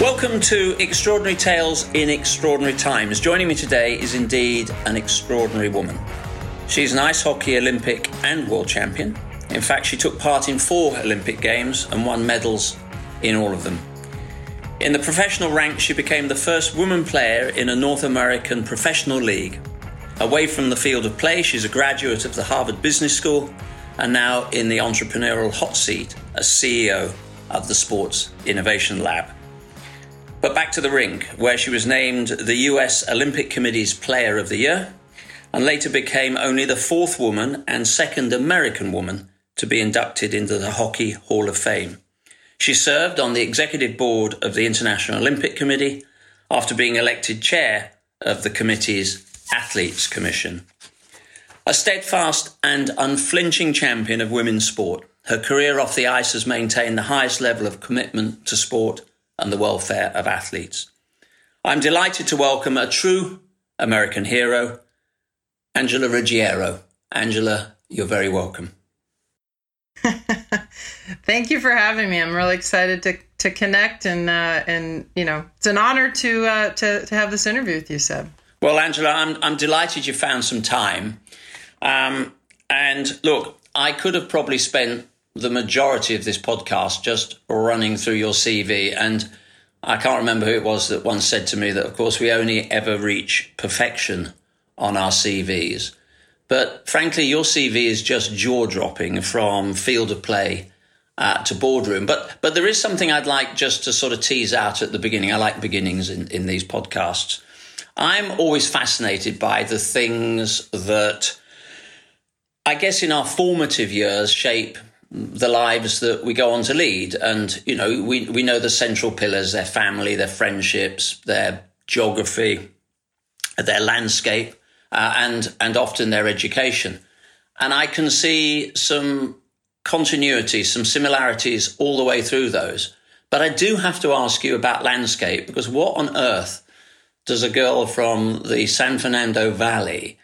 Welcome to Extraordinary Tales in Extraordinary Times. Joining me today is indeed an extraordinary woman. She's an ice hockey Olympic and world champion. In fact, she took part in four Olympic Games and won medals in all of them. In the professional ranks, she became the first woman player in a North American professional league. Away from the field of play, she's a graduate of the Harvard Business School and now in the entrepreneurial hot seat as CEO of the Sports Innovation Lab. But back to the rink, where she was named the US Olympic Committee's Player of the Year and later became only the fourth woman and second American woman to be inducted into the Hockey Hall of Fame. She served on the executive board of the International Olympic Committee after being elected chair of the committee's Athletes Commission. A steadfast and unflinching champion of women's sport, her career off the ice has maintained the highest level of commitment to sport and the welfare of athletes. I'm delighted to welcome a true American hero, Angela Ruggiero. Angela, you're very welcome. Thank you for having me. I'm really excited to to connect and uh, and you know it's an honor to uh, to to have this interview with you, Seb. Well, Angela, I'm I'm delighted you found some time. Um, and look, I could have probably spent the majority of this podcast just running through your CV. And I can't remember who it was that once said to me that, of course, we only ever reach perfection on our CVs. But frankly, your CV is just jaw dropping from field of play uh, to boardroom. But but there is something I'd like just to sort of tease out at the beginning. I like beginnings in, in these podcasts. I'm always fascinated by the things that I guess in our formative years shape the lives that we go on to lead. And, you know, we, we know the central pillars, their family, their friendships, their geography, their landscape, uh, and, and often their education. And I can see some continuity, some similarities all the way through those. But I do have to ask you about landscape because what on earth does a girl from the San Fernando Valley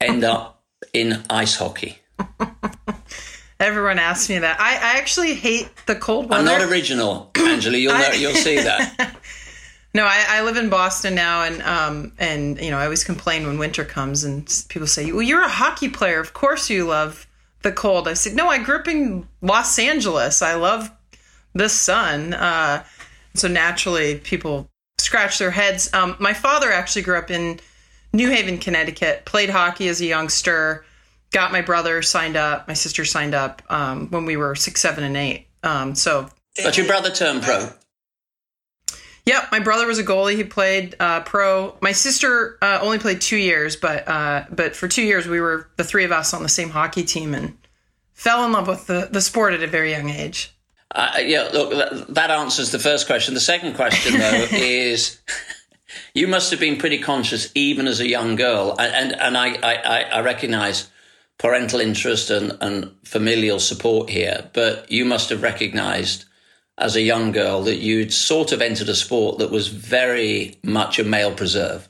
end up in ice hockey? Everyone asks me that. I, I actually hate the cold weather. I'm not original, Angela. You'll know, you'll see that. no, I, I, live in Boston now, and um, and you know I always complain when winter comes, and people say, "Well, you're a hockey player. Of course you love the cold." I said, "No, I grew up in Los Angeles. I love the sun." Uh, so naturally, people scratch their heads. Um, my father actually grew up in New Haven, Connecticut. Played hockey as a youngster got my brother signed up, my sister signed up um, when we were six, seven, and eight. Um, so, but your brother turned pro. Yep, my brother was a goalie. He played uh, pro. My sister uh, only played two years, but uh, but for two years we were the three of us on the same hockey team and fell in love with the, the sport at a very young age. Uh, yeah, look, that, that answers the first question. The second question, though, is you must have been pretty conscious even as a young girl, and and, and I, I, I recognize parental interest and, and familial support here, but you must have recognized as a young girl that you'd sort of entered a sport that was very much a male preserve.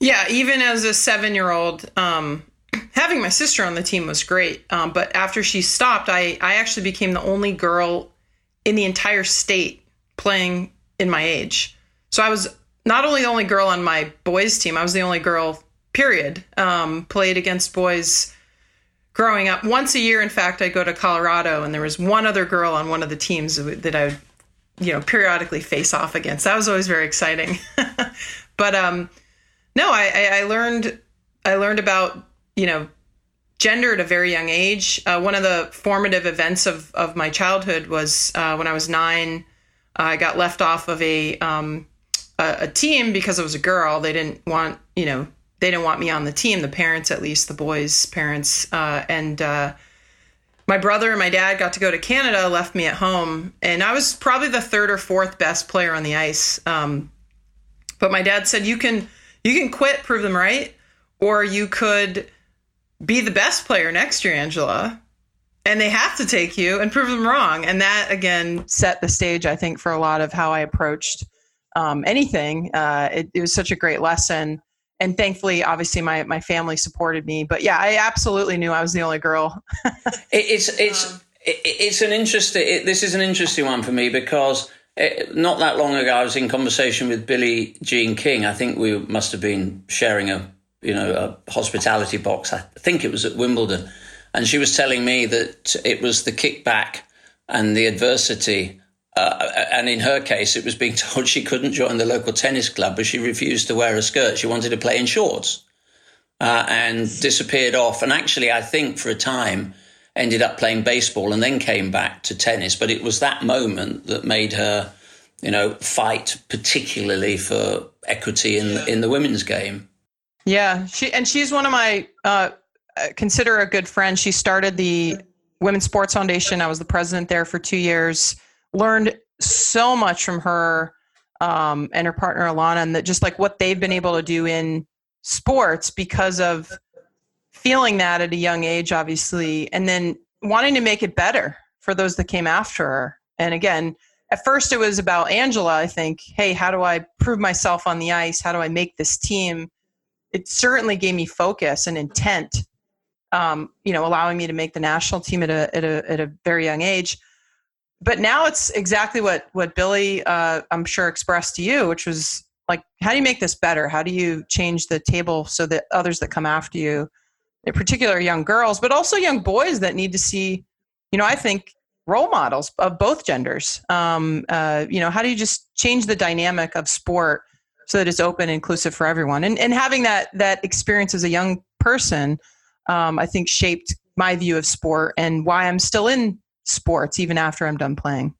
Yeah, even as a seven year old, um, having my sister on the team was great. Um, but after she stopped, I, I actually became the only girl in the entire state playing in my age. So I was not only the only girl on my boys' team, I was the only girl period. Um, played against boys growing up. Once a year, in fact, I go to Colorado, and there was one other girl on one of the teams that I would, you know, periodically face off against. That was always very exciting. but um, no, I, I, learned I learned about you know gender at a very young age. Uh, one of the formative events of of my childhood was uh, when I was nine. I got left off of a um, a, a team because I was a girl. They didn't want you know they didn't want me on the team, the parents at least, the boys' parents. Uh, and uh, my brother and my dad got to go to Canada, left me at home, and I was probably the third or fourth best player on the ice. Um, but my dad said, "You can you can quit, prove them right, or you could be the best player next year, Angela." And they have to take you and prove them wrong. And that again set the stage, I think, for a lot of how I approached um, anything. Uh, it, it was such a great lesson and thankfully obviously my my family supported me but yeah i absolutely knew i was the only girl it's it's um, it's an interesting it, this is an interesting one for me because eh, not that long ago, I was in conversation with Billie Jean King. I think we must have been sharing a, you know, a hospitality box. I think it was at Wimbledon, and she was telling me that it was the kickback and the adversity. Uh, and in her case, it was being told she couldn't join the local tennis club, but she refused to wear a skirt. She wanted to play in shorts uh, and disappeared off. And actually, I think for a time, ended up playing baseball and then came back to tennis. But it was that moment that made her, you know, fight particularly for equity in in the women's game. Yeah, she and she's one of my uh, consider a good friend. She started the Women's Sports Foundation. I was the president there for two years. Learned so much from her um, and her partner Ilana, and that just like what they've been able to do in sports because of feeling that at a young age, obviously, and then wanting to make it better for those that came after her. And again, at first it was about Angela, I think, hey, how do I prove myself on the ice? How do I make this team? It certainly gave me focus and intent, um, you know, allowing me to make the national team at a, at a, at a very young age. But now it's exactly what, what Billie, uh, I'm sure, expressed to you, which was like, how do you make this better? How do you change the table so that others that come after you in particular young girls, but also young boys that need to see, you know, I think role models of both genders. Um, uh, you know, how do you just change the dynamic of sport so that it's open and inclusive for everyone? And and having that that experience as a young person, um, I think shaped my view of sport and why I'm still in sports even after I'm done playing.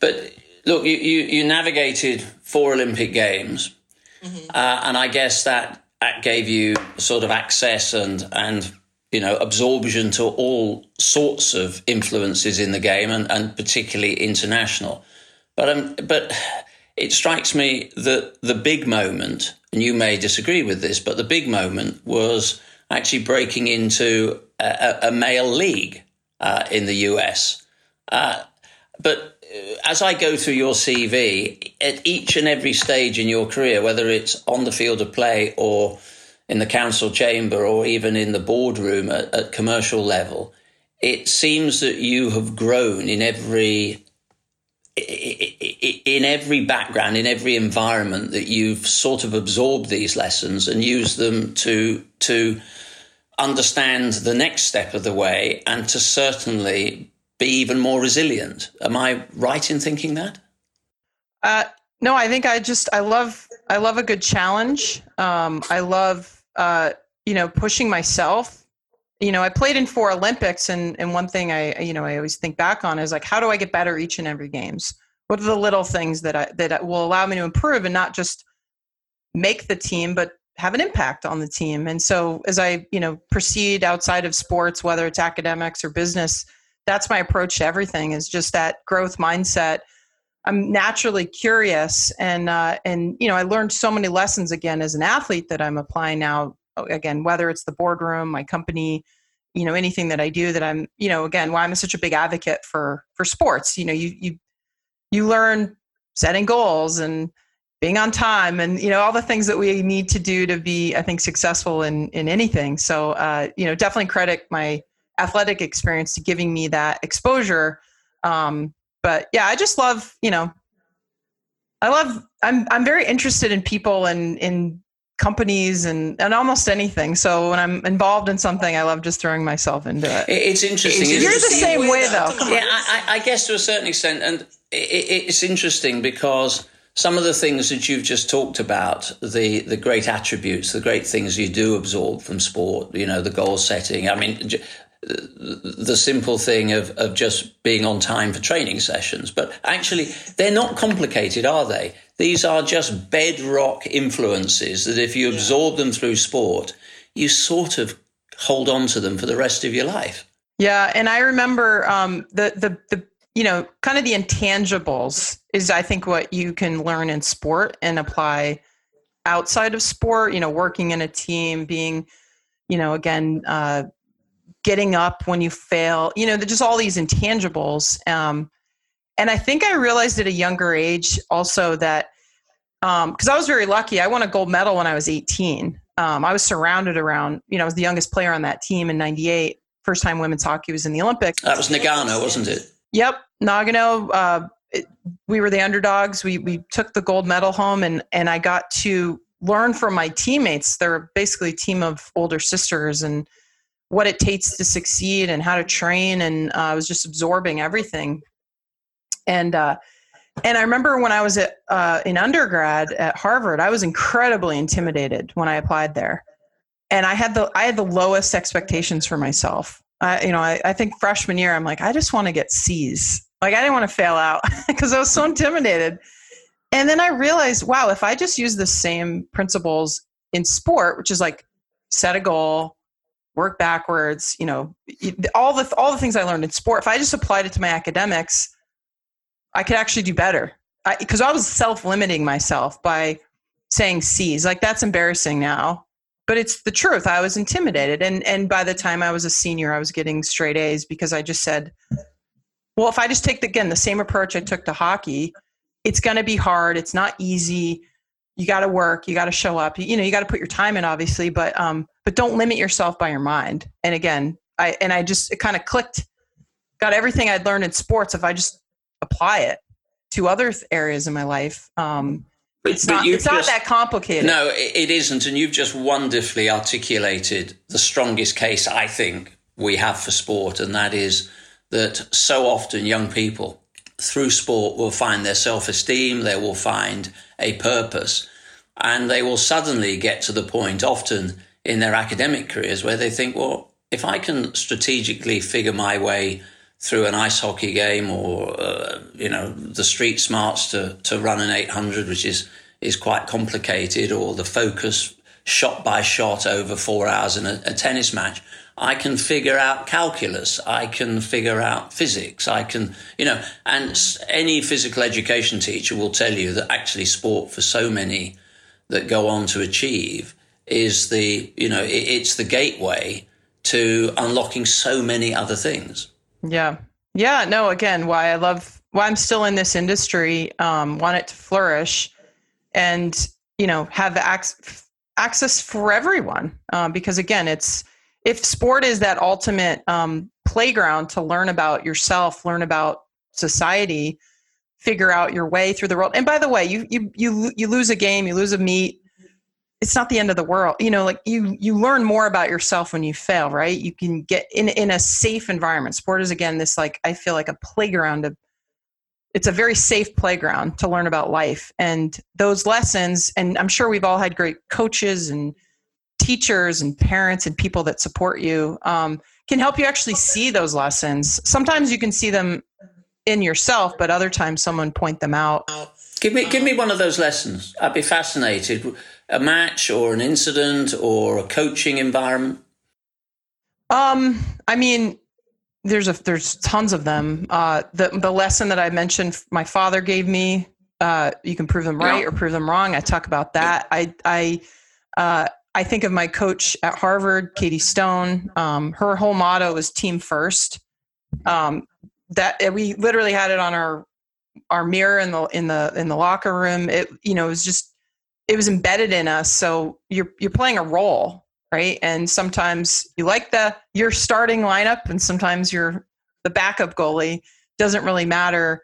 But look, you you, you navigated four Olympic games, mm-hmm. uh, and I guess that that gave you sort of access and and you know absorption to all sorts of influences in the game and, and particularly international. But um, but it strikes me that the big moment, and you may disagree with this, but the big moment was actually breaking into a, a male league uh, in the US. Uh, but uh, as I go through your CV, at each and every stage in your career, whether it's on the field of play or in the council chamber or even in the boardroom at, at commercial level, it seems that you have grown in every in every background, in every environment that you've sort of absorbed these lessons and used them to to understand the next step of the way and to certainly be even more resilient. Am I right in thinking that? Uh, no, I think I just I love I love a good challenge. Um, I love uh, you know pushing myself. You know, I played in four Olympics, and and one thing I you know I always think back on is like how do I get better each and every games? What are the little things that I that will allow me to improve and not just make the team, but have an impact on the team. And so as I you know proceed outside of sports, whether it's academics or business that's my approach to everything is just that growth mindset i'm naturally curious and uh, and you know i learned so many lessons again as an athlete that i'm applying now again whether it's the boardroom my company you know anything that i do that i'm you know again why i'm such a big advocate for for sports you know you you you learn setting goals and being on time and you know all the things that we need to do to be i think successful in in anything so uh, you know definitely credit my athletic experience to giving me that exposure. Um, but yeah, I just love, you know, I love, I'm, I'm very interested in people and in companies and, and almost anything. So when I'm involved in something, I love just throwing myself into it. It's interesting. You're the same way though. Yeah, I, I, guess to a certain extent. And it, it's interesting because some of the things that you've just talked about, the the great attributes, the great things you do absorb from sport, you know, the goal setting. I mean, the simple thing of, of just being on time for training sessions. But actually, they're not complicated, are they? These are just bedrock influences that if you absorb them through sport, you sort of hold on to them for the rest of your life. Yeah, and I remember um, the the the you know kind of the intangibles is I think what you can learn in sport and apply outside of sport. You know, working in a team, being you know again uh, getting up when you fail, you know, just all these intangibles. Um, and I think I realized at a younger age also that because um, I was very lucky, I won a gold medal when I was 18. Um, I was surrounded around, you know, I was the youngest player on that team in '98. First time women's hockey was in the Olympics. That was Nagano, wasn't it? Yep, Nagano. Uh, we were the underdogs. We we took the gold medal home, and and I got to learn from my teammates. They're basically a team of older sisters, and what it takes to succeed, and how to train. And uh, I was just absorbing everything. And uh, and I remember when I was at uh, in undergrad at Harvard, I was incredibly intimidated when I applied there, and I had the I had the lowest expectations for myself. I, you know, I, I think freshman year, I'm like, I just want to get C's. Like I didn't want to fail out because I was so intimidated. And then I realized, wow, if I just use the same principles in sport, which is like set a goal, work backwards, you know, all the all the things I learned in sport, if I just applied it to my academics, I could actually do better. Because I, I was self-limiting myself by saying C's. Like that's embarrassing now, but it's the truth. I was intimidated, and and by the time I was a senior, I was getting straight A's because I just said, well, if I just take the, again the same approach I took to hockey, it's going to be hard. It's not easy. You got to work. You got to show up. You, you know, you got to put your time in, obviously, but um, but don't limit yourself by your mind. And again, I and I just it kind of clicked. Got everything I'd learned in sports. If I just apply it to other areas in my life, um, but, it's, but not, it's just, not that complicated. No, it isn't. And you've just wonderfully articulated the strongest case I think we have for sport, and that is that so often young people through sport will find their self esteem, they will find a purpose, and they will suddenly get to the point, often in their academic careers, where they think, well, if I can strategically figure my way through an ice hockey game or, uh, you know, the street smarts to, to run an 800, which is, is quite complicated, or the focus shot by shot over four hours in a, a tennis match, I can figure out calculus. I can figure out physics. I can, you know, and any physical education teacher will tell you that actually sport for so many that go on to achieve is the, you know, it's the gateway to unlocking so many other things. Yeah. Yeah. No, again, why I love, why I'm still in this industry, um, want it to flourish and, you know, have access, access for everyone. Um, because again, it's, if sport is that ultimate um, playground to learn about yourself, learn about society, figure out your way through the world. And by the way, you you you you lose a game, you lose a meet. It's not the end of the world. You know, like you you learn more about yourself when you fail, right? You can get in in a safe environment. Sport is again this like I feel like a playground of it's a very safe playground to learn about life and those lessons and i'm sure we've all had great coaches and teachers and parents and people that support you um, can help you actually see those lessons. Sometimes you can see them in yourself, but other times someone point them out. Give me, give me one of those lessons. I'd be fascinated. A match or an incident or a coaching environment. Um, I mean, there's a there's tons of them. Uh, the the lesson that I mentioned, my father gave me. Uh, you can prove them right yeah. or prove them wrong. I talk about that. I I uh, I think of my coach at Harvard, Katey Stone. Um, her whole motto is "Team First. Um, that we literally had it on our our mirror in the in the in the locker room. It you know it was just it was embedded in us. So you're you're playing a role, right? And sometimes you like the your starting lineup, and sometimes you're the backup goalie. Doesn't really matter.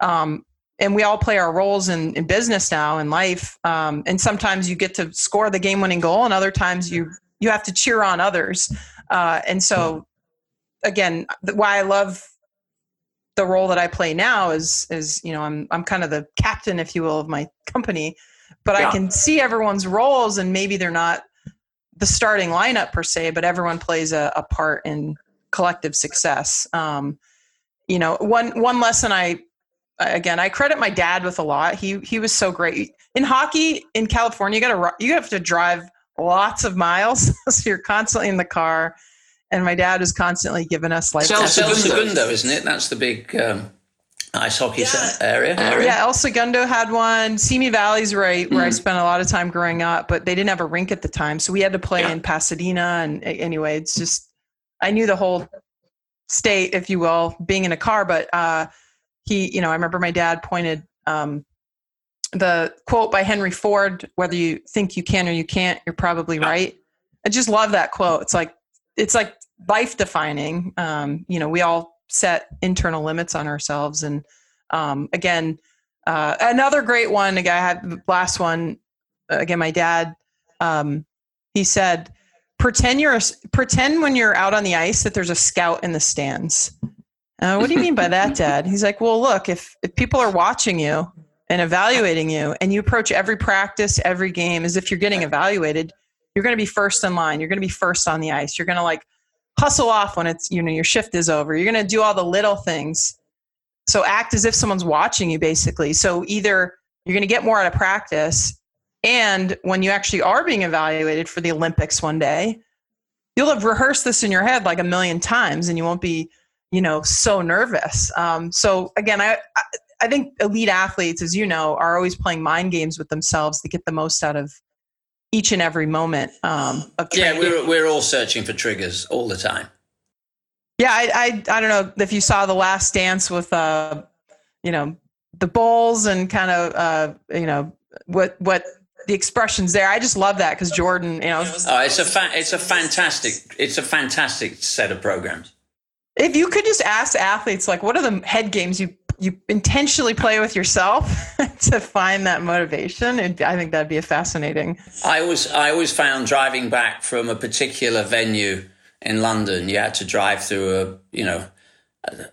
Um, and we all play our roles in, in business now in life um, and sometimes you get to score the game winning goal and other times you you have to cheer on others uh, and so again why i love the role that i play now is is you know i'm i'm kind of the captain if you will of my company but yeah. i can see everyone's roles and maybe they're not the starting lineup per se but everyone plays a, a part in collective success um, you know one one lesson i again, I credit my dad with a lot. He he was so great in hockey in California. You got to you have to drive lots of miles, so you're constantly in the car. And my dad was constantly giving us like El Segundo, isn't it? That's the big um, ice hockey yeah. area, area. Yeah, El Segundo had one. Simi Valley's right where mm. I spent a lot of time growing up, but they didn't have a rink at the time, so we had to play yeah. in Pasadena. And anyway, it's just I knew the whole state, if you will, being in a car, but. uh he, you know, I remember my dad pointed um, the quote by Henry Ford, whether you think you can or you can't, you're probably right. I just love that quote. It's like, it's like life defining. Um, you know, we all set internal limits on ourselves and Um, again, uh, another great one. Again, I had last one. Again, my dad. Um, he said, "Pretend you're a, pretend when you're out on the ice that there's a scout in the stands." Uh, what do you mean by that, Dad? He's like, "Well, look, if if people are watching you and evaluating you, and you approach every practice, every game as if you're getting evaluated, you're going to be first in line. You're going to be first on the ice. You're going to like hustle off when it's you know your shift is over. You're going to do all the little things." So act as if someone's watching you, basically. So either you're going to get more out of practice and when you actually are being evaluated for the Olympics one day, you'll have rehearsed this in your head like a million times and you won't be, you know, so nervous. Um, so again, I, I think elite athletes, as you know, are always playing mind games with themselves to get the most out of each and every moment um, of training. Yeah, we're, we're all searching for triggers all the time. Yeah, I, I, I don't know if you saw the last dance with, uh, you know, the Bulls and kind of, uh, you know, what, what the expressions there. I just love that because Jordan, you know, oh, it's a fa- it's a fantastic it's a fantastic set of programs. If you could just ask athletes like, what are the head games you you intentionally play with yourself to find that motivation, and I think that'd be a fascinating. I always I always found driving back from a particular venue in London, you had to drive through a you know a,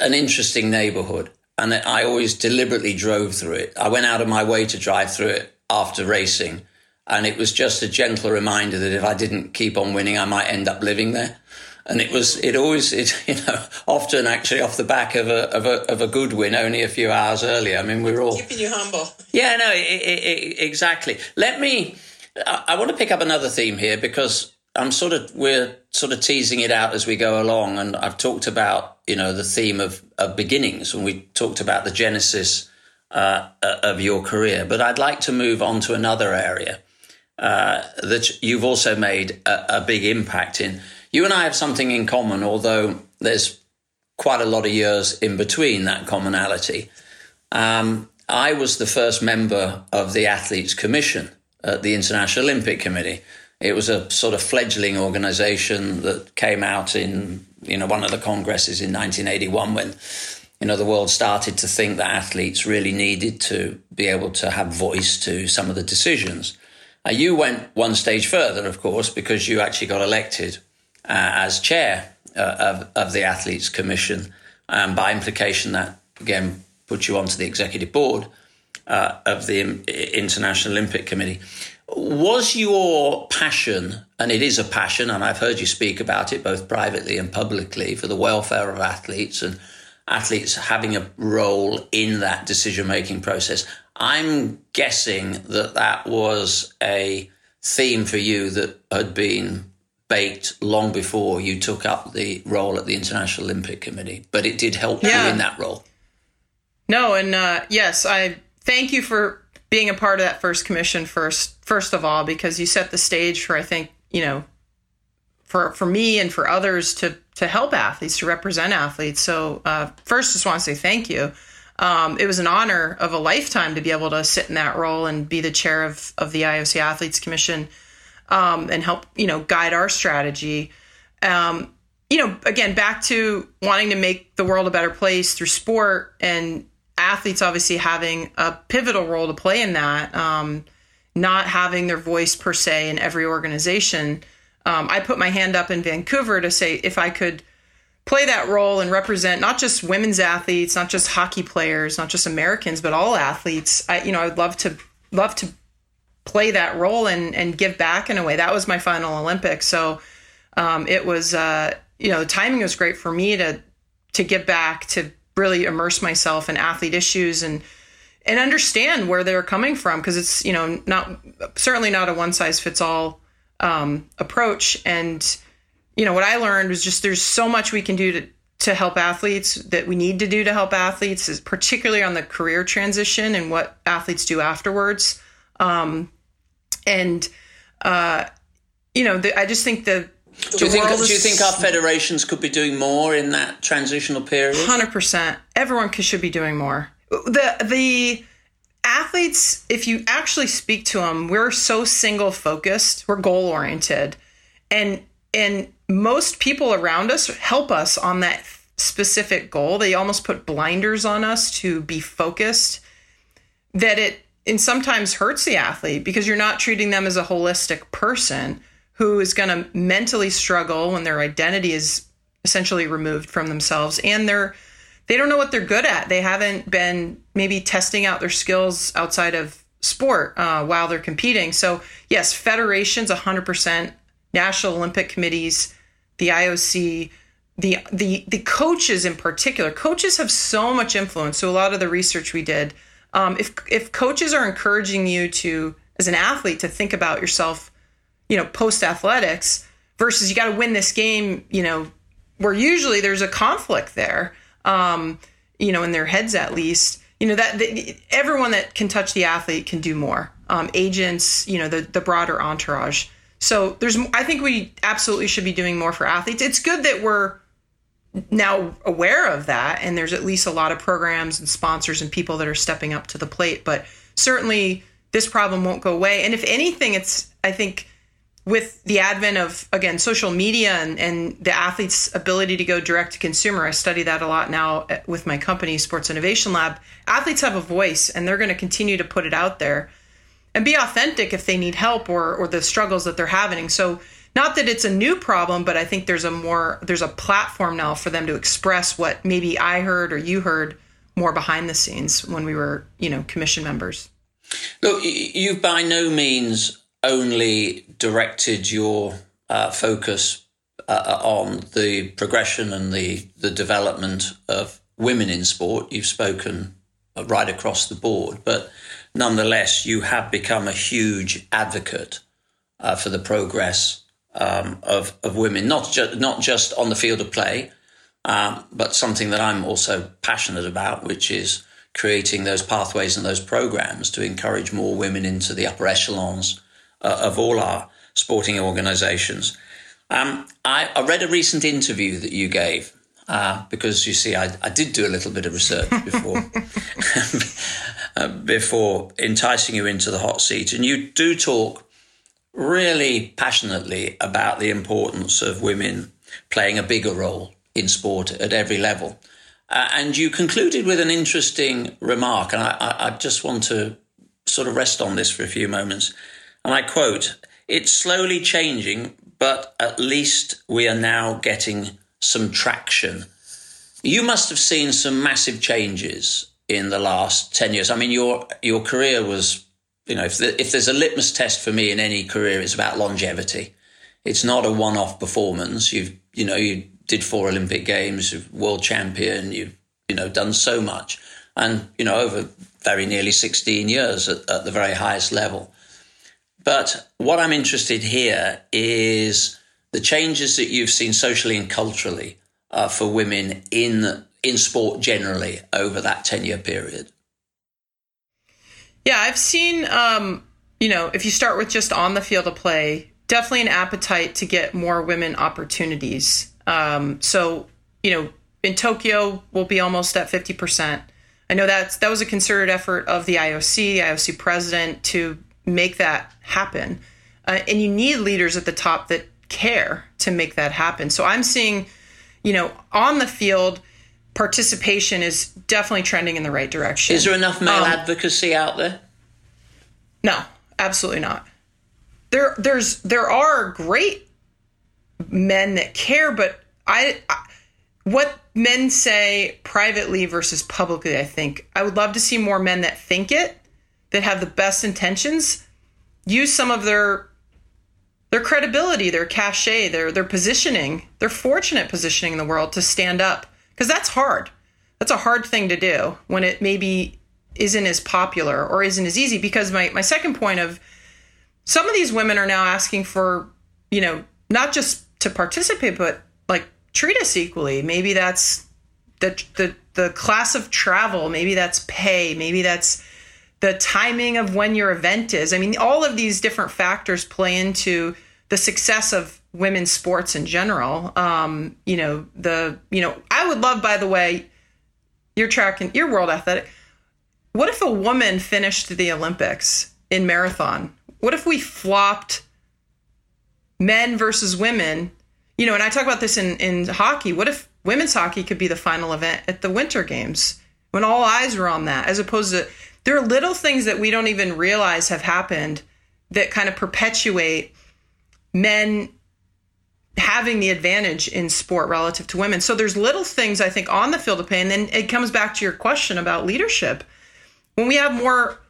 an interesting neighborhood and I always deliberately drove through it. I went out of my way to drive through it after racing. And it was just a gentle reminder that if I didn't keep on winning, I might end up living there. And it was, it always, it, you know, often actually off the back of a, of a, of a good win only a few hours earlier. I mean, we are all keeping you humble. Yeah, no, it, it, exactly. Let me, I, I want to pick up another theme here because I'm sort of, we're sort of teasing it out as we go along. And I've talked about, you know, the theme of, of beginnings and we talked about the genesis uh, of your career. But I'd like to move on to another area uh, that you've also made a, a, big impact in. You and I have something in common, although there's quite a lot of years in between that commonality. Um, I was the first member of the Athletes Commission at the International Olympic Committee. It was a sort of fledgling organization that came out in you know one of the congresses in 1981 when you know, the world started to think that athletes really needed to be able to have voice to some of the decisions. Uh, you went one stage further, of course, because you actually got elected as chair uh, of, of the Athletes Commission. And by implication, that again puts you onto the executive board uh, of the International Olympic Committee. Was your passion, and it is a passion, and I've heard you speak about it both privately and publicly, for the welfare of athletes and athletes having a role in that decision making process. I'm guessing that that was a theme for you that had been baked long before you took up the role at the International Olympic Committee, but it did help yeah. you in that role. No, and uh, yes, I thank you for being a part of that first commission first first of all because you set the stage for I think, you know, for for me and for others to to help athletes, to represent athletes. So, uh, first, just want to say thank you. Um, it was an honor of a lifetime to be able to sit in that role and be the chair of, of the IOC Athletes Commission um, and help, you know, guide our strategy. Um, you know, again, back to wanting to make the world a better place through sport and athletes obviously having a pivotal role to play in that, um, not having their voice per se in every organization um, I put my hand up in Vancouver to say if I could play that role and represent not just women's athletes, not just hockey players, not just Americans, but all athletes. I, you know, I'd love to love to play that role and and give back in a way. That was my final Olympics, so um, it was uh, you know the timing was great for me to to give back to really immerse myself in athlete issues and and understand where they're coming from because it's you know not certainly not a one size fits all um, approach. And you know what I learned was just there's so much we can do to to help athletes that we need to do to help athletes, is particularly on the career transition and what athletes do afterwards. Um, and uh, you know, the, I just think the do you, think, do you think our federations could be doing more in that transitional period? Hundred percent. Everyone could, should be doing more. The the athletes, if you actually speak to them, we're so single focused, we're goal oriented, and and most people around us help us on that specific goal. They almost put blinders on us to be focused. That it and sometimes hurts the athlete because you're not treating them as a holistic person who is going to mentally struggle when their identity is essentially removed from themselves and they're they don't know what they're good at. They haven't been maybe testing out their skills outside of sport uh, while they're competing. So yes, federations, 100%, national Olympic committees, the IOC, the the the coaches in particular. Coaches have so much influence. So a lot of the research we did, um, if if coaches are encouraging you to as an athlete to think about yourself, you know, post athletics versus you got to win this game, you know, where usually there's a conflict there, um, you know, in their heads at least. You know that everyone that can touch the athlete can do more. Um, agents, you know, the the broader entourage. So there's, I think we absolutely should be doing more for athletes. It's good that we're now aware of that and there's at least a lot of programs and sponsors and people that are stepping up to the plate but certainly this problem won't go away. And if anything it's i think with the advent of again social media and, and the athlete's ability to go direct to consumer i study that a lot now uh, with my company sports innovation lab athletes have a voice and they're going to continue to put it out there and be authentic if they need help or or the struggles that they're having. So not that it's a new problem, but I think there's a more there's a platform now for them to express what maybe I heard or you heard more behind the scenes when we were, you know, commission members. Look, you've by no means only directed your uh, focus uh, on the progression and the the development of women in sport. You've spoken right across the board, but nonetheless, you have become a huge advocate uh, for the progress um, of of women, not just not just on the field of play, um, but something that I'm also passionate about, which is creating those pathways and those programs to encourage more women into the upper echelons uh, of all our sporting organisations. Um, I, I, read a recent interview that you gave uh, because you see, I, I, did do a little bit of research before uh, before enticing you into the hot seat, and you do talk really passionately about the importance of women playing a bigger role in sport at every level. Uh, and you concluded with an interesting remark, and I, I, just want to sort of rest on this for a few moments. And I quote, It's slowly changing, but at least we are now getting some traction. You must have seen some massive changes in the last 10 years. I mean, your, your career was you know, if, the, if there's a litmus test for me in any career, it's about longevity. It's not a one-off performance. You've, you know, you did four Olympic Games, world champion. You've, you know, done so much, and you know, over very nearly 16 years at, at the very highest level. But what I'm interested here is the changes that you've seen socially and culturally uh, for women in in sport generally over that 10 year period. Yeah, I've seen, um, you know, if you start with just on the field of play, definitely an appetite to get more women opportunities. Um, so, you know, in Tokyo, we'll be almost at 50%. I know that's that was a concerted effort of the IOC, the IOC president, to make that happen. Uh, and you need leaders at the top that care to make that happen. So I'm seeing, you know, on the field, participation is definitely trending in the right direction. Is there enough male um, advocacy out there? No, absolutely not. There, there's, there are great men that care, but I, I what men say privately versus publicly, I think I would love to see more men that think it, that have the best intentions, use some of their their credibility, their cachet, their their positioning, their fortunate positioning in the world to stand up because that's hard. That's a hard thing to do when it maybe isn't as popular or isn't as easy. Because my, my second point of some of these women are now asking for, you know, not just to participate, but like treat us equally. Maybe that's the, the, the class of travel. Maybe that's pay. Maybe that's the timing of when your event is. I mean, all of these different factors play into the success of women's sports in general. Um, you know, the you know, I would love, by the way, your track and your world athletic. What if a woman finished the Olympics in marathon? What if we flopped men versus women? You know, and I talk about this in in hockey. What if women's hockey could be the final event at the Winter Games when all eyes were on that, as opposed to there are little things that we don't even realize have happened that kind of perpetuate men having the advantage in sport relative to women. So there's little things I think on the field of play, and then it comes back to your question about leadership. When we have more,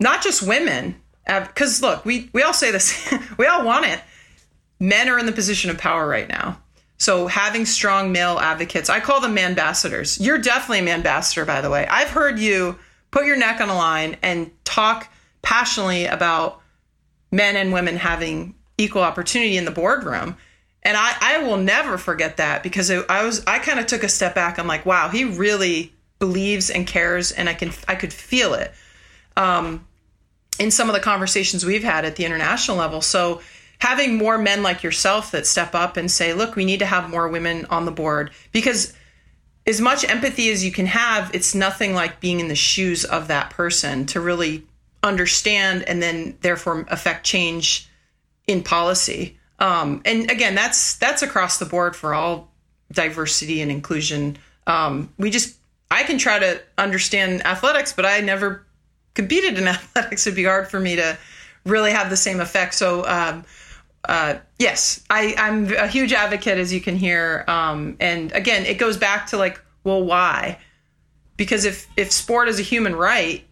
not just women, because look, we we all say this, we all want it. Men are in the position of power right now. So having strong male advocates, I call them ambassadors. You're definitely a ambassador, by the way. I've heard you put your neck on the line and talk passionately about men and women having equal opportunity in the boardroom. And I, I will never forget that because it, I was I kind of took a step back. I'm like, wow, he really believes and cares, and I can I could feel it um, in some of the conversations we've had at the international level. So having more men like yourself that step up and say, look, we need to have more women on the board because as much empathy as you can have, it's nothing like being in the shoes of that person to really understand and then therefore affect change in policy. Um, and again, that's that's across the board for all diversity and inclusion. Um, we just I can try to understand athletics, but I never competed in athletics. It'd be hard for me to really have the same effect. So um, uh, yes, I, I'm a huge advocate, as you can hear. Um, and again, it goes back to like, well, why? Because if if sport is a human right,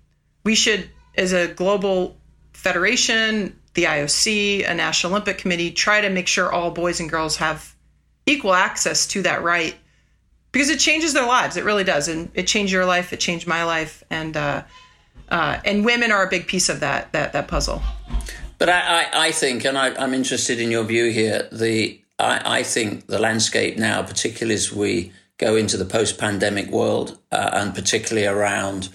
we should, as a global federation, the IOC, a National Olympic Committee, try to make sure all boys and girls have equal access to that right because it changes their lives. It really does, and it changed your life. It changed my life, and uh, uh, and women are a big piece of that that that puzzle. But I, I, I think, and I, am interested in your view here. The I, I, think the landscape now, particularly as we go into the post-pandemic world, uh, and particularly around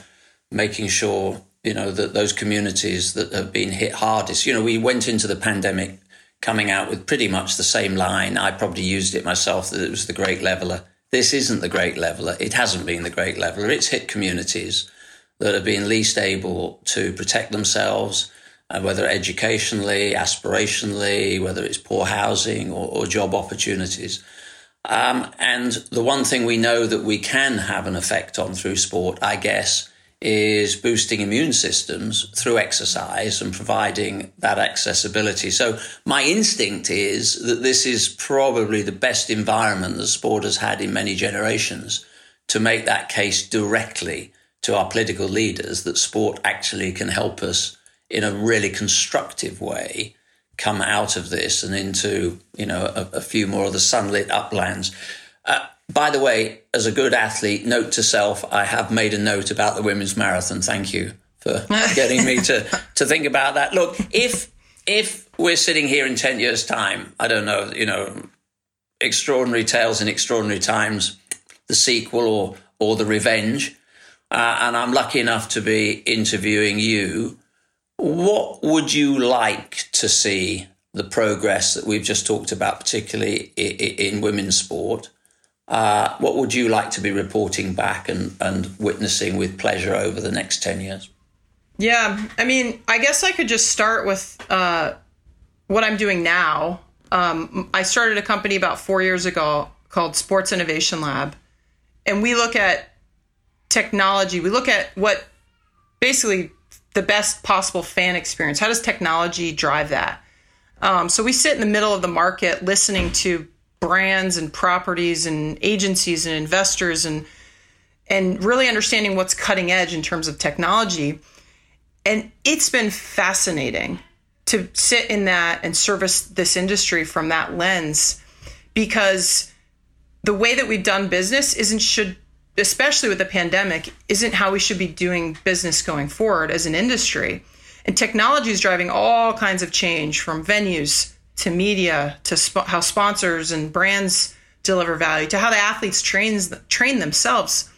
making sure you know that those communities that have been hit hardest. You know, we went into the pandemic coming out with pretty much the same line. I probably used it myself that it was the great leveler. This isn't the great leveler. It hasn't been the great leveler. It's hit communities that have been least able to protect themselves uh, whether educationally, aspirationally, whether it's poor housing or, or job opportunities. Um, and the one thing we know that we can have an effect on through sport, I guess, is boosting immune systems through exercise and providing that accessibility. So my instinct is that this is probably the best environment that sport has had in many generations to make that case directly to our political leaders that sport actually can help us in a really constructive way come out of this and into you know a, a few more of the sunlit uplands. Uh, by the way, as a good athlete, note to self: I have made a note about the women's marathon. Thank you for getting me to to think about that. Look, if if we're sitting here in ten years' time, I don't know, you know, extraordinary tales in extraordinary times, the sequel or or the revenge, uh, and I'm lucky enough to be interviewing you what would you like to see the progress that we've just talked about, particularly in women's sport? Uh, what would you like to be reporting back and, and witnessing with pleasure over the next 10 years? Yeah, I mean, I guess I could just start with uh, what I'm doing now. Um, I started a company about four years ago called Sports Innovation Lab, and we look at technology. We look at what basically the best possible fan experience? How does technology drive that? Um, so we sit in the middle of the market listening to brands and properties and agencies and investors and and really understanding what's cutting edge in terms of technology. And it's been fascinating to sit in that and service this industry from that lens because the way that we've done business isn't should especially with the pandemic, isn't how we should be doing business going forward as an industry. And technology is driving all kinds of change from venues to media to sp- how sponsors and brands deliver value to how the athletes trains train themselves.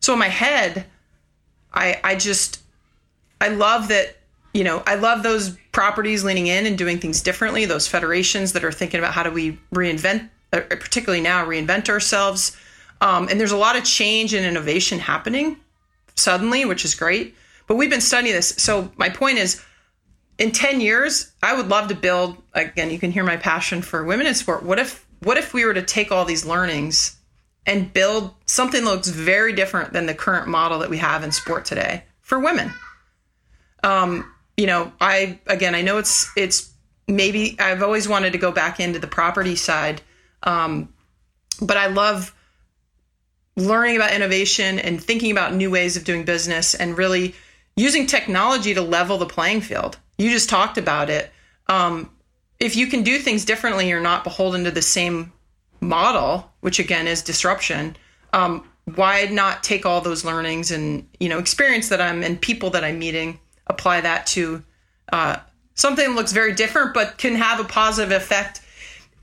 So in my head, I I just I love that you know I love those properties leaning in and doing things differently. Those federations that are thinking about how do we reinvent, uh, particularly now, reinvent ourselves um, and there's a lot of change and innovation happening suddenly, which is great. But we've been studying this. So my point is, in 10 years, I would love to build. Again, you can hear my passion for women in sport. What if what if we were to take all these learnings and build something that looks very different than the current model that we have in sport today for women. Um, you know, I again, I know it's it's maybe I've always wanted to go back into the property side, um, but I love learning about innovation and thinking about new ways of doing business and really using technology to level the playing field. You just talked about it. Um, if you can do things differently, you're not beholden to the same model, which again is disruption. Um, why not take all those learnings and you know experience that I'm and people that I'm meeting, apply that to uh, something that looks very different, but can have a positive effect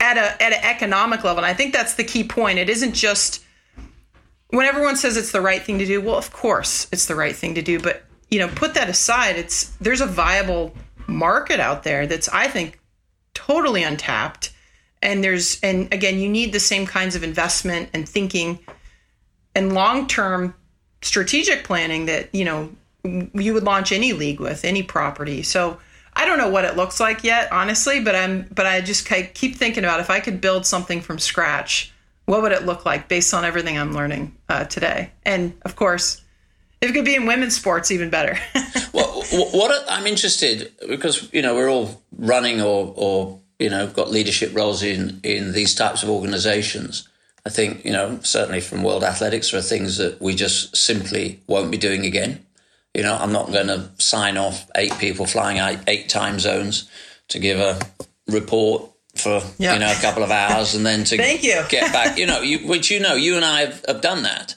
at a at an economic level. And I think that's the key point. It isn't just when everyone says it's the right thing to do. Well, of course it's the right thing to do, but you know, put that aside. It's there's a viable market out there that's I think totally untapped. And there's and again you need the same kinds of investment and thinking and long-term strategic planning that you know you would launch any league with any property. So i don't know what it looks like yet honestly but i'm but i just keep thinking about if i could build something from scratch what would it look like based on everything i'm learning uh, today? And of course if it could be in women's sports even better. Well what i'm interested because you know we're all running or or you know got leadership roles in in these types of organizations i think you know certainly from world athletics there are things that we just simply won't be doing again you know i'm not going to sign off eight people flying out eight time zones to give a report for yeah. you know a couple of hours and then to Thank you. get back you know you, which you know you and i have, have done that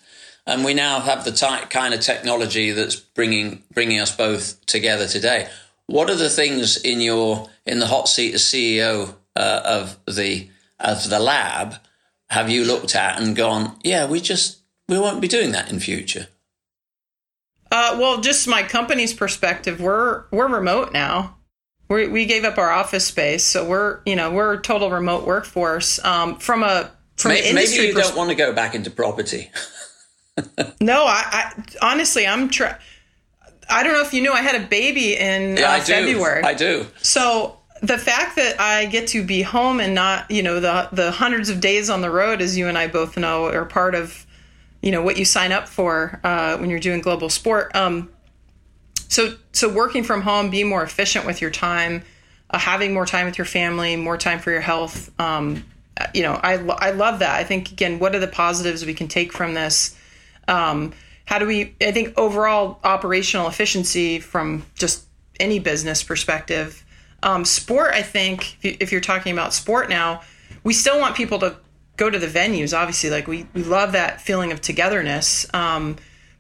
and we now have the type, kind of technology that's bringing bringing us both together today what are the things in your in the hot seat as CEO uh, of the of the lab have you looked at and gone, yeah, we just we won't be doing that in future? Uh, well, just my company's perspective, we're we're remote now. We we gave up our office space, so we're you know we're a total remote workforce. Um, from a from maybe, maybe you pers- don't want to go back into property. no, I, I honestly I'm trying I don't know if you knew I had a baby in yeah, uh, I February. I do. So the fact that I get to be home and not, you know, the the hundreds of days on the road, as you and I both know, are part of, you know, what you sign up for uh, when you're doing global sport. Um, so so working from home, being more efficient with your time, uh, having more time with your family, more time for your health. Um, you know, I I love that. I think again, what are the positives we can take from this? Um, how do we i think overall operational efficiency from just any business perspective. Um, sport i think if you're talking about sport now we still want people to go to the venues obviously like we, we love that feeling of togetherness. Um,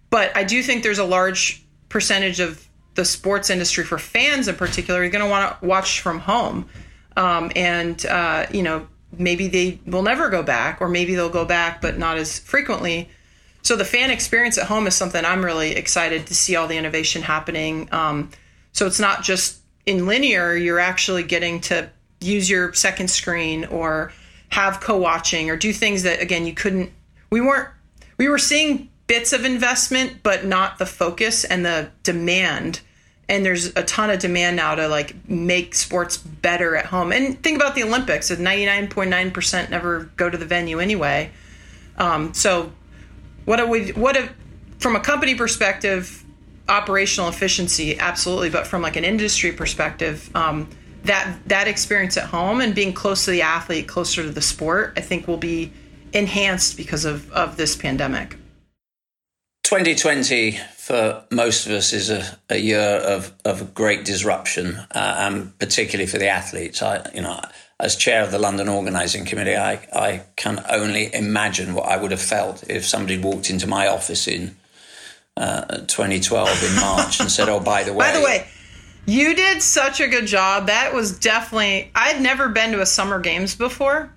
but i do think there's a large percentage of the sports industry for fans in particular are going to want to watch from home. Um, and uh, you know maybe they will never go back or maybe they'll go back but not as frequently so the fan experience at home is something I'm really excited to see all the innovation happening. Um, so it's not just in linear; you're actually getting to use your second screen or have co-watching or do things that again you couldn't. We weren't. We were seeing bits of investment, but not the focus and the demand. And there's a ton of demand now to like make sports better at home. And think about the Olympics: 99.9% never go to the venue anyway. Um, so what we what if from a company perspective, operational efficiency, absolutely, but from like an industry perspective, um, that that experience at home and being close to the athlete, closer to the sport, I think will be enhanced because of of this pandemic. 2020 for most of us is a, a year of, of great disruption, uh, and particularly for the athletes. I, you know, as chair of the London Organising Committee, I, I can only imagine what I would have felt if somebody walked into my office in uh, 2012 in March and said, "Oh, by the way." By the way, you did such a good job. That was definitely. I'd never been to a Summer Games before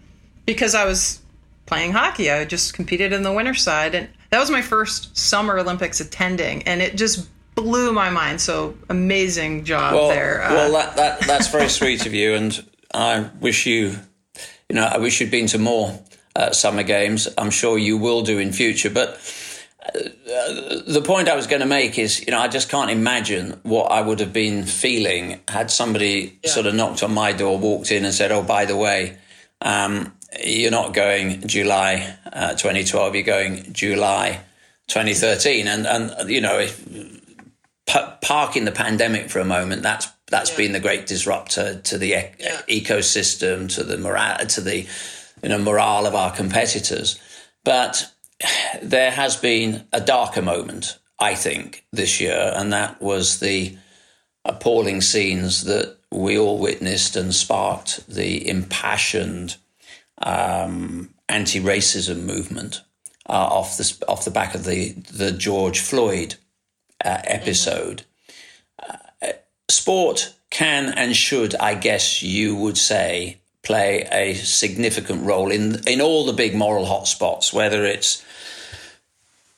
because I was playing hockey. I just competed in the winter side, and that was my first Summer Olympics attending, and it just blew my mind. So amazing job well, there. Uh, well, that, that that's very sweet of you, and I wish you, you know, I wish you'd been to more uh, summer games. I'm sure you will do in future. But uh, the point I was going to make is, you know, I just can't imagine what I would have been feeling had somebody yeah. sort of knocked on my door, walked in, and said, "Oh, by the way." Um, you're not going July uh, 2012, you're going July 2013. And, and you know, if, p- parking the pandemic for a moment, that's that's yeah. been the great disruptor to the e- yeah. ecosystem, to the morale, to the you know morale of our competitors. But there has been a darker moment, I think, this year, and that was the appalling scenes that we all witnessed and sparked the impassioned um, anti-racism movement uh, off the off the back of the the George Floyd uh, episode. Mm-hmm. Sport can and should, I guess you would say, play a significant role in in all the big moral hotspots, whether it's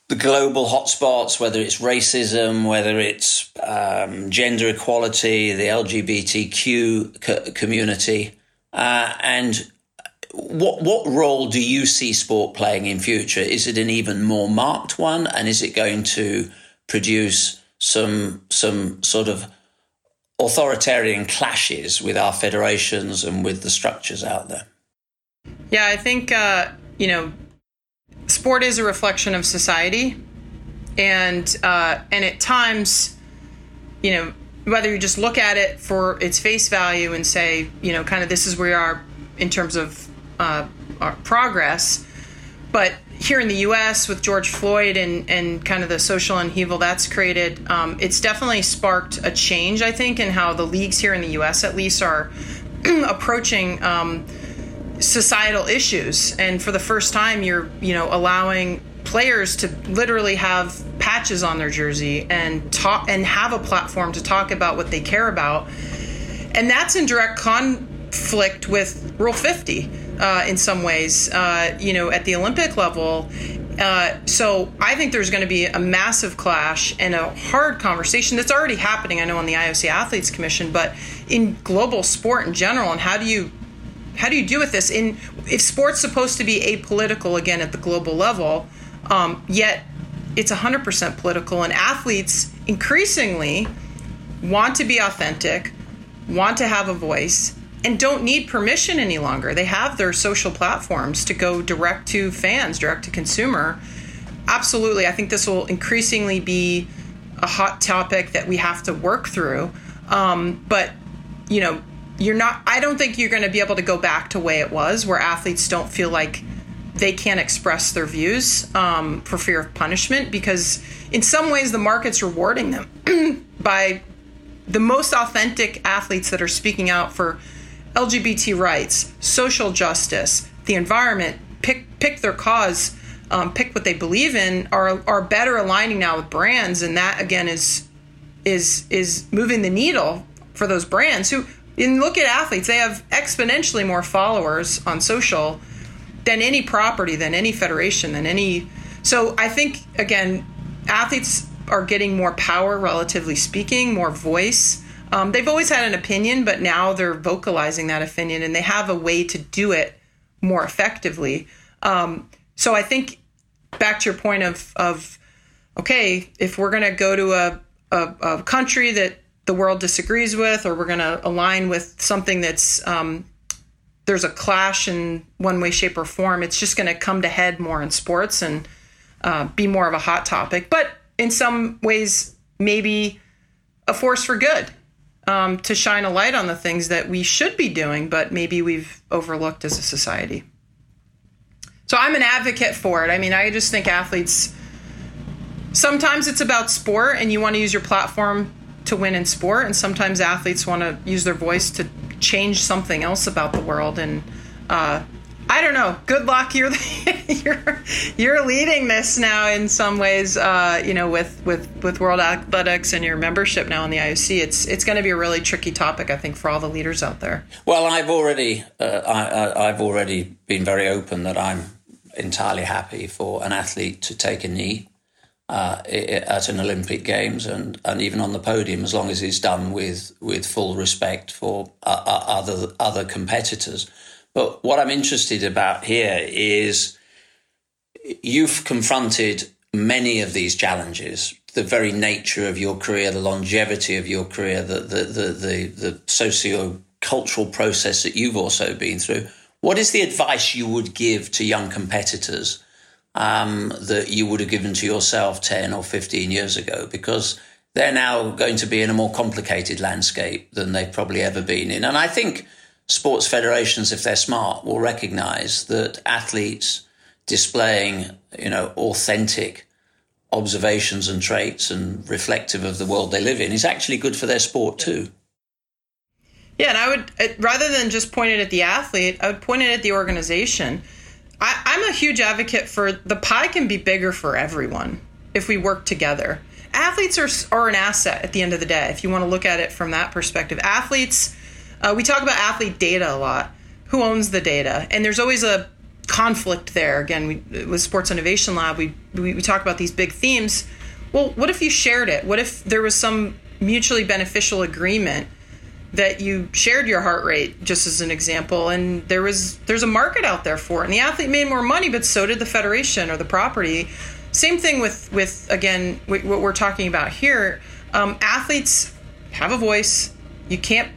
the global hotspots, whether it's racism, whether it's um, gender equality, the LGBTQ co- community, uh, and what what role do you see sport playing in future? Is it an even more marked one, and is it going to produce some some sort of authoritarian clashes with our federations and with the structures out there? Yeah, I think uh, you know sport is a reflection of society, and uh, and at times, you know, whether you just look at it for its face value and say, you know, kind of this is where we are in terms of uh, our progress, but here in the U.S. with George Floyd and and kind of the social upheaval that's created, um, it's definitely sparked a change, I think, in how the leagues here in the U.S. at least are approaching. Um, societal issues and for the first time you're you know allowing players to literally have patches on their jersey and talk and have a platform to talk about what they care about and that's in direct conflict with rule 50 uh, in some ways uh, you know at the olympic level uh, so I think there's going to be a massive clash and a hard conversation that's already happening. I know on the IOC Athletes Commission, but in global sport in general, and how do you how do you deal with this? In if sports supposed to be apolitical again at the global level, um, yet it's 100% political, and athletes increasingly want to be authentic, want to have a voice, and don't need permission any longer. They have their social platforms to go direct to fans, direct to consumer. Absolutely, I think this will increasingly be a hot topic that we have to work through. Um, but you know, you're not i don't think you're going to be able to go back to way it was where athletes don't feel like they can't express their views um, for fear of punishment because in some ways the market's rewarding them by the most authentic athletes that are speaking out for lgbt rights social justice the environment pick pick their cause um, pick what they believe in are are better aligning now with brands and that again is is is moving the needle for those brands who and look at athletes, they have exponentially more followers on social than any property, than any federation, than any. So I think, again, athletes are getting more power, relatively speaking, more voice. Um, they've always had an opinion, but now they're vocalizing that opinion and they have a way to do it more effectively. Um, so I think back to your point of, of okay, if we're going to go to a, a, a country that the world disagrees with, or we're going to align with something that's um, there's a clash in one way, shape, or form. It's just going to come to head more in sports and uh, be more of a hot topic. But in some ways, maybe a force for good um, to shine a light on the things that we should be doing, but maybe we've overlooked as a society. So I'm an advocate for it. I mean, I just think athletes. Sometimes it's about sport, and you want to use your platform to win in sport, and sometimes athletes want to use their voice to change something else about the world. And uh, I don't know. Good luck. You're you're you're leading this now in some ways. Uh, you know, with with with World Athletics and your membership now in the IOC, it's it's going to be a really tricky topic, I think, for all the leaders out there. Well, I've already uh, I, I've already been very open that I'm entirely happy for an athlete to take a knee uh, at an Olympic Games and, and even on the podium, as long as it's done with with full respect for uh, uh, other other competitors. But what I'm interested about here is you've confronted many of these challenges. The very nature of your career, the longevity of your career, the the the the, the socio cultural process that you've also been through. What is the advice you would give to young competitors um, that you would have given to yourself 10 or 15 years ago? Because they're now going to be in a more complicated landscape than they've probably ever been in. And I think sports federations, if they're smart, will recognize that athletes displaying, you know, authentic observations and traits and reflective of the world they live in is actually good for their sport too. Yeah, and I would uh, rather than just point it at the athlete, I would point it at the organization. I, I'm a huge advocate for the pie can be bigger for everyone if we work together. Athletes are, are an asset at the end of the day, if you want to look at it from that perspective. Athletes, uh, we talk about athlete data a lot. Who owns the data? And there's always a conflict there. Again, we, with Sports Innovation Lab, we, we, we talk about these big themes. Well, what if you shared it? What if there was some mutually beneficial agreement that you shared your heart rate just as an example and there was there's a market out there for it and the athlete made more money but so did the federation or the property same thing with with again what we're talking about here um, athletes have a voice you can't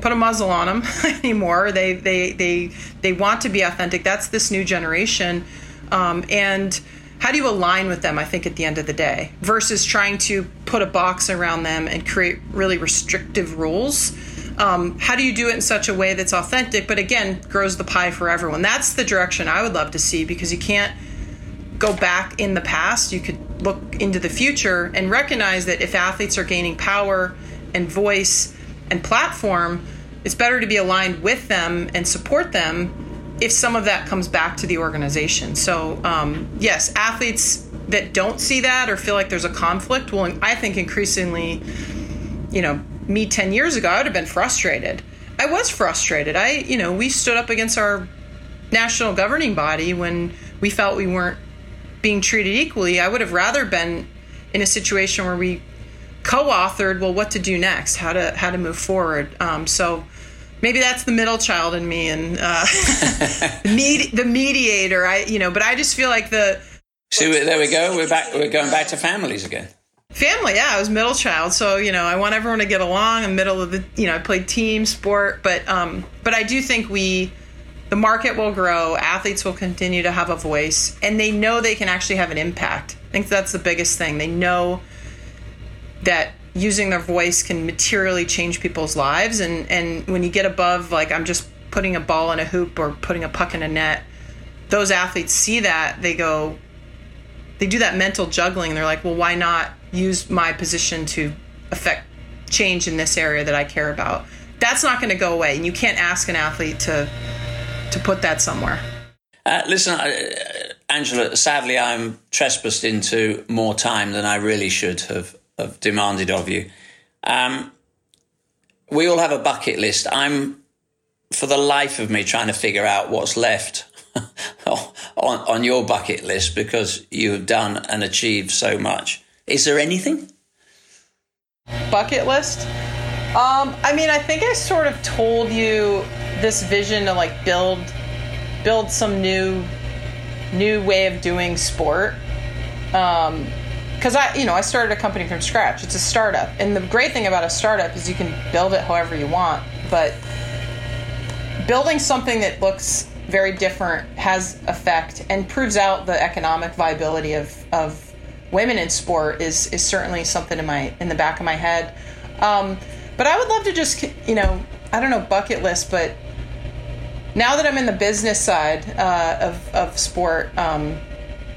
put a muzzle on them anymore they they they they want to be authentic that's this new generation um, and how do you align with them i think at the end of the day versus trying to put a box around them and create really restrictive rules um, how do you do it in such a way that's authentic, but again, grows the pie for everyone? That's the direction I would love to see because you can't go back in the past. You could look into the future and recognize that if athletes are gaining power and voice and platform, it's better to be aligned with them and support them if some of that comes back to the organization. So, um, yes, athletes that don't see that or feel like there's a conflict will, I think, increasingly, you know, me 10 years ago, I would have been frustrated. I was frustrated. I, you know, we stood up against our national governing body when we felt we weren't being treated equally. I would have rather been in a situation where we co-authored, well, what to do next, how to how to move forward. Um, so maybe that's the middle child in me and uh, the, the mediator. I, you know, but I just feel like the. See, there we go. We're back. We're going back to families again. Family, yeah, I was middle child, so you know I want everyone to get along. I'm middle of the, you know, I played team sport, but um, but I do think we, the market will grow, athletes will continue to have a voice, and they know they can actually have an impact. I think that's the biggest thing. They know that using their voice can materially change people's lives, and and when you get above like I'm just putting a ball in a hoop or putting a puck in a net, those athletes see that they go, they do that mental juggling. They're like, well, why not use my position to affect change in this area that I care about. That's not going to go away, and you can't ask an athlete to to put that somewhere. Uh, listen, uh, Angela. Sadly, I'm trespassed into more time than I really should have, have demanded of you. Um, we all have a bucket list. I'm, for the life of me, trying to figure out what's left on, on your bucket list because you have done and achieved so much. Is there anything? Bucket list? Um, I mean, I think I sort of told you this vision to like build build some new new way of doing sport. Um, because I, you know, I started a company from scratch. It's a startup, and the great thing about a startup is you can build it however you want. But building something that looks very different has effect and proves out the economic viability of of women in sport is is certainly something in my in the back of my head. Um, but I would love to just you know I don't know bucket list, but now that I'm in the business side uh, of of sport, um,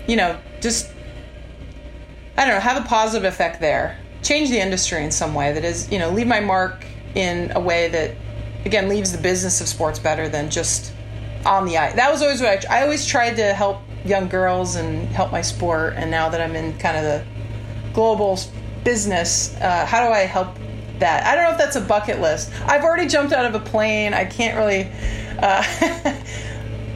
you know, just I don't know, have a positive effect there. Change the industry in some way that is, you know, leave my mark in a way that again leaves the business of sports better than just on the ice. That was always what I, I always tried to help young girls and help my sport. And now that I'm in kind of the global business, uh, how do I help that? I don't know if that's a bucket list. I've already jumped out of a plane. I can't really. Uh,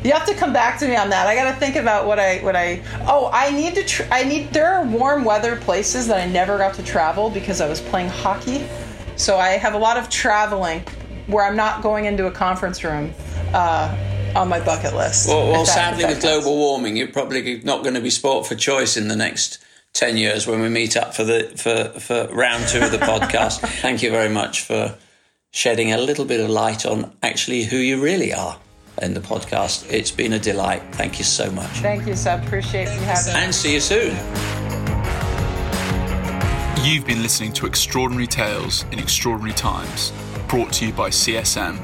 you have to come back to me on that. I got to think about what I what I. Oh, I need to. Tr- I need. There are warm weather places that I never got to travel because I was playing hockey. So I have a lot of traveling where I'm not going into a conference room. Uh, on my bucket list. Well, well sadly, with global warming, you're probably not going to be sport for choice in the next 10 years when we meet up for the for, for round two of the podcast. Thank you very much for shedding a little bit of light on actually who you really are end the podcast. It's been a delight. Thank you so much. Thank you, Seb. Appreciate you having me. And see you soon. You've been listening to Extraordinary Tales in Extraordinary Times, brought to you by CSM